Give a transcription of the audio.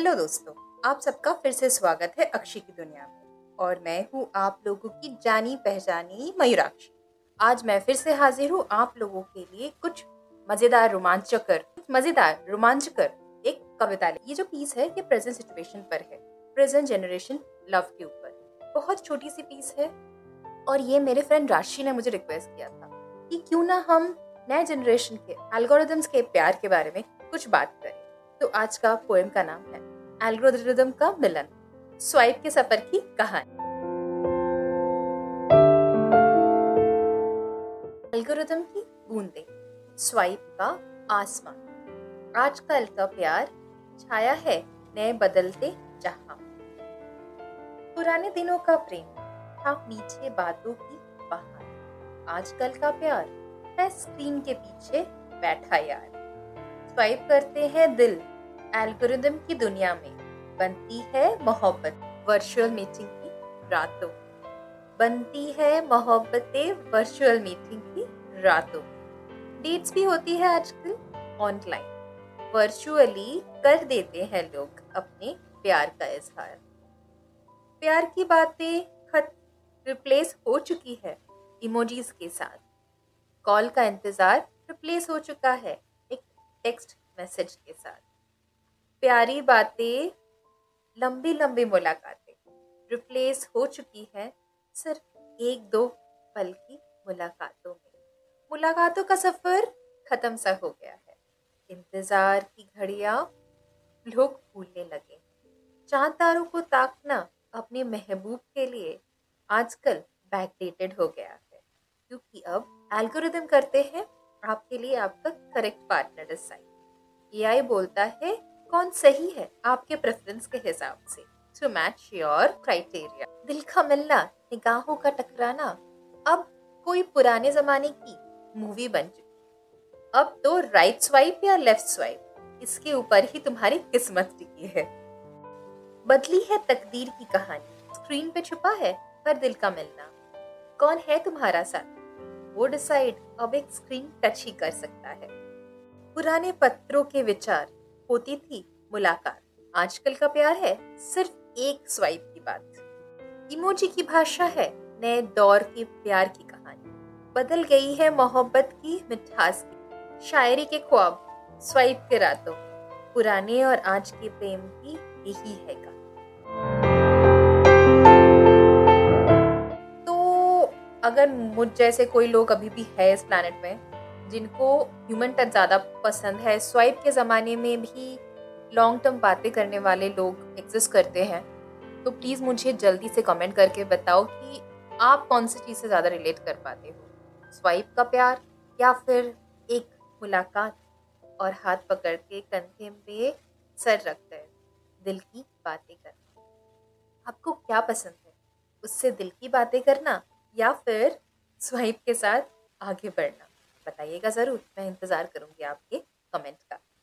Hello दोस्तों, आप सबका फिर से स्वागत है अक्षी की दुनिया में। और मैं हूँ आप लोगों की जानी पहचानी मयूराक्षी। आज मैं फिर से हाजिर हूँ आप लोगों के लिए कुछ मज़ेदार रोमांचकर मज़ेदार रोमांचकर एक कविता ये जो पीस है, ये प्रेजेंट सिचुएशन पर है। प्रेजेंट जनरेशन लव के ऊपर। बहुत छोटी सी पीस है और ये मेरे फ्रेंड राशि ने मुझे रिक्वेस्ट किया था कि क्यों ना हम नए जनरेशन के एल्गोरिदम्स के प्यार के बारे में कुछ बात करें। तो आज का पोएम का नाम है एल्गोरिदम का मिलन। स्वाइप के सफ़र की कहानी। एल्गोरिदम की बूंदे। स्वाइप का आसमान। आजकल का प्यार छाया है नए बदलते जहाँ। पुराने दिनों का प्रेम था मीठे बातों की बहार। आजकल का प्यार है स्क्रीन के पीछे बैठा यार। स्वाइप करते हैं दिल एल्गोरिदम की दुनिया में बनती है मोहब्बत वर्चुअल मीटिंग की रातों। बनती है मोहब्बतें वर्चुअल मीटिंग की रातों। डेट्स भी होती है आजकल ऑनलाइन वर्चुअली कर देते हैं लोग अपने प्यार का इजहार। प्यार की बातें खत रिप्लेस हो चुकी है इमोजीज के साथ। कॉल का इंतज़ार रिप्लेस हो चुका है एक टेक्स्ट मैसेज के साथ। प्यारी बातें, लंबी लंबी मुलाकातें। रिप्लेस हो चुकी है सिर्फ़ एक दो पल की मुलाकातों में। मुलाकातों का सफ़र ख़त्म सा हो गया है। इंतज़ार की घड़ियाँ लोग भूलने लगे। चाँद तारों को ताकना अपने महबूब के लिए आजकल बैकडेटेड हो गया है। क्योंकि अब एल्गोरिदम करते हैं, आपके लिए आपका करेक्ट पार्टनर डिसाइड एआई बोलता है कौन सही है आपके प्रेफरेंस के हिसाब से? टू मैच योर क्राइटेरिया दिल का मिलना, निगाहों का टकराना, अब कोई पुराने जमाने की मूवी बन चुकी अब तो राइट स्वाइप या लेफ़्ट स्वाइप इसके ऊपर ही तुम्हारी किस्मत टिकी है। बदली है तकदीर की कहानी। स्क्रीन पे छुपा है, पर दिल का मिलना। कौन है तुम्हारा साथ? वो डिसाइड अब एक स्क्रीन टच ही कर सकता है। पुराने पत्रों के विचार होती थी मुलाकात। आजकल का प्यार है सिर्फ़ एक स्वाइप की बात। इमोजी की भाषा है नए दौर के प्यार की कहानी। बदल गई है मोहब्बत की मिठास की। शायरी के ख्वाब, स्वाइप के रातों। पुराने और आज के प्रेम की यही है का तो अगर मुझ जैसे कोई लोग अभी भी है इस प्लानट में जिनको ह्यूमन टच ज़्यादा पसंद है स्वाइप के ज़माने में भी लॉन्ग टर्म बातें करने वाले लोग एग्जिस्ट करते हैं। तो प्लीज़ मुझे जल्दी से कमेंट करके बताओ कि आप कौन सी चीज़ से ज़्यादा रिलेट कर पाते हो? स्वाइप का प्यार या फिर एक मुलाकात और हाथ पकड़ के कंधे पे सर रख कर दिल की बातें करना? आपको क्या पसंद है? उससे दिल की बातें करना या फिर स्वाइप के साथ आगे बढ़ना? बताइएगा ज़रूर मैं इंतज़ार करूँगी आपके कमेंट का।